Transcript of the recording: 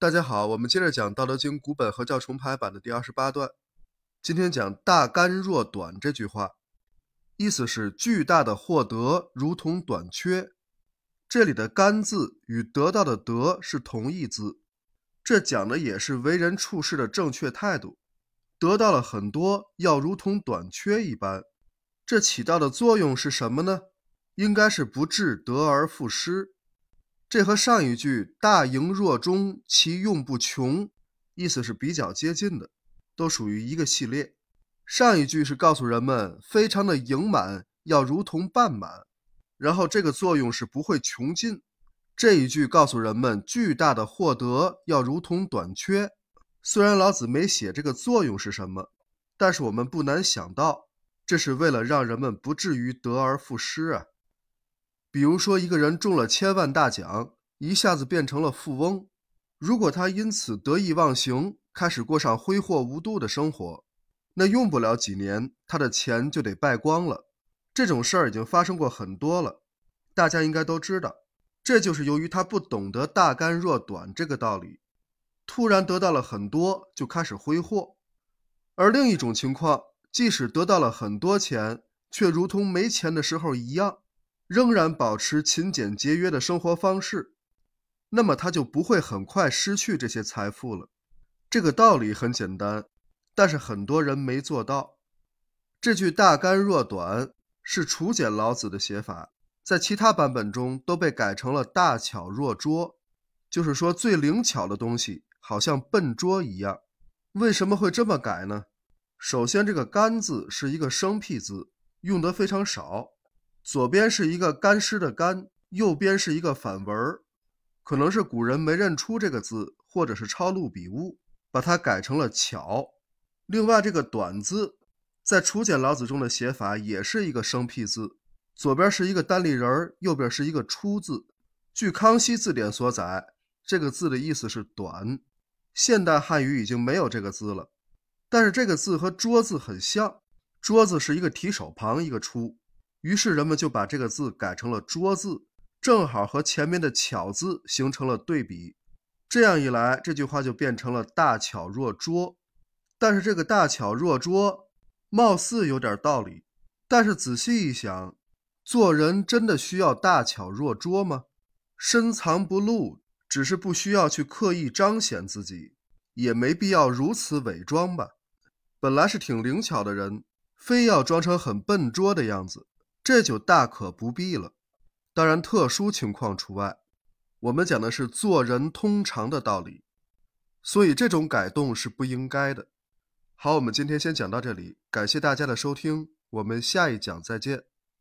大家好，我们接着讲《道德经》古本合教重排版的第二十八段。今天讲“大干若短”这句话，意思是巨大的获得如同短缺。这里的“干”字与得到的“得”是同义字，这讲的也是为人处事的正确态度。得到了很多，要如同短缺一般。这起到的作用是什么呢？应该是不致得而复失。这和上一句“大盈若中，其用不穷”意思是比较接近的，都属于一个系列。上一句是告诉人们非常的盈满，要如同半满，然后这个作用是不会穷尽。这一句告诉人们巨大的获得要如同短缺。虽然老子没写这个作用是什么，但是我们不难想到，这是为了让人们不至于得而复失啊。比如说，一个人中了千万大奖，一下子变成了富翁。如果他因此得意忘形，开始过上挥霍无度的生活，那用不了几年，他的钱就得败光了。这种事儿已经发生过很多了，大家应该都知道。这就是由于他不懂得“大干若短”这个道理，突然得到了很多，就开始挥霍。而另一种情况，即使得到了很多钱，却如同没钱的时候一样。仍然保持勤俭节约的生活方式，那么他就不会很快失去这些财富了。这个道理很简单，但是很多人没做到。这句“大干若短”是楚简老子的写法，在其他版本中都被改成了“大巧若拙”，就是说最灵巧的东西好像笨拙一样。为什么会这么改呢？首先，这个“干”字是一个生僻字，用得非常少。左边是一个干湿的干，右边是一个反文儿，可能是古人没认出这个字，或者是抄录笔误，把它改成了巧。另外，这个短字在楚简老子中的写法也是一个生僻字，左边是一个单立人儿，右边是一个出字。据康熙字典所载，这个字的意思是短。现代汉语已经没有这个字了，但是这个字和桌字很像，桌子是一个提手旁一个出。于是人们就把这个字改成了“拙”字，正好和前面的“巧”字形成了对比。这样一来，这句话就变成了“大巧若拙”。但是这个“大巧若拙”貌似有点道理，但是仔细一想，做人真的需要大巧若拙吗？深藏不露，只是不需要去刻意彰显自己，也没必要如此伪装吧？本来是挺灵巧的人，非要装成很笨拙的样子。这就大可不必了，当然特殊情况除外。我们讲的是做人通常的道理，所以这种改动是不应该的。好，我们今天先讲到这里，感谢大家的收听，我们下一讲再见。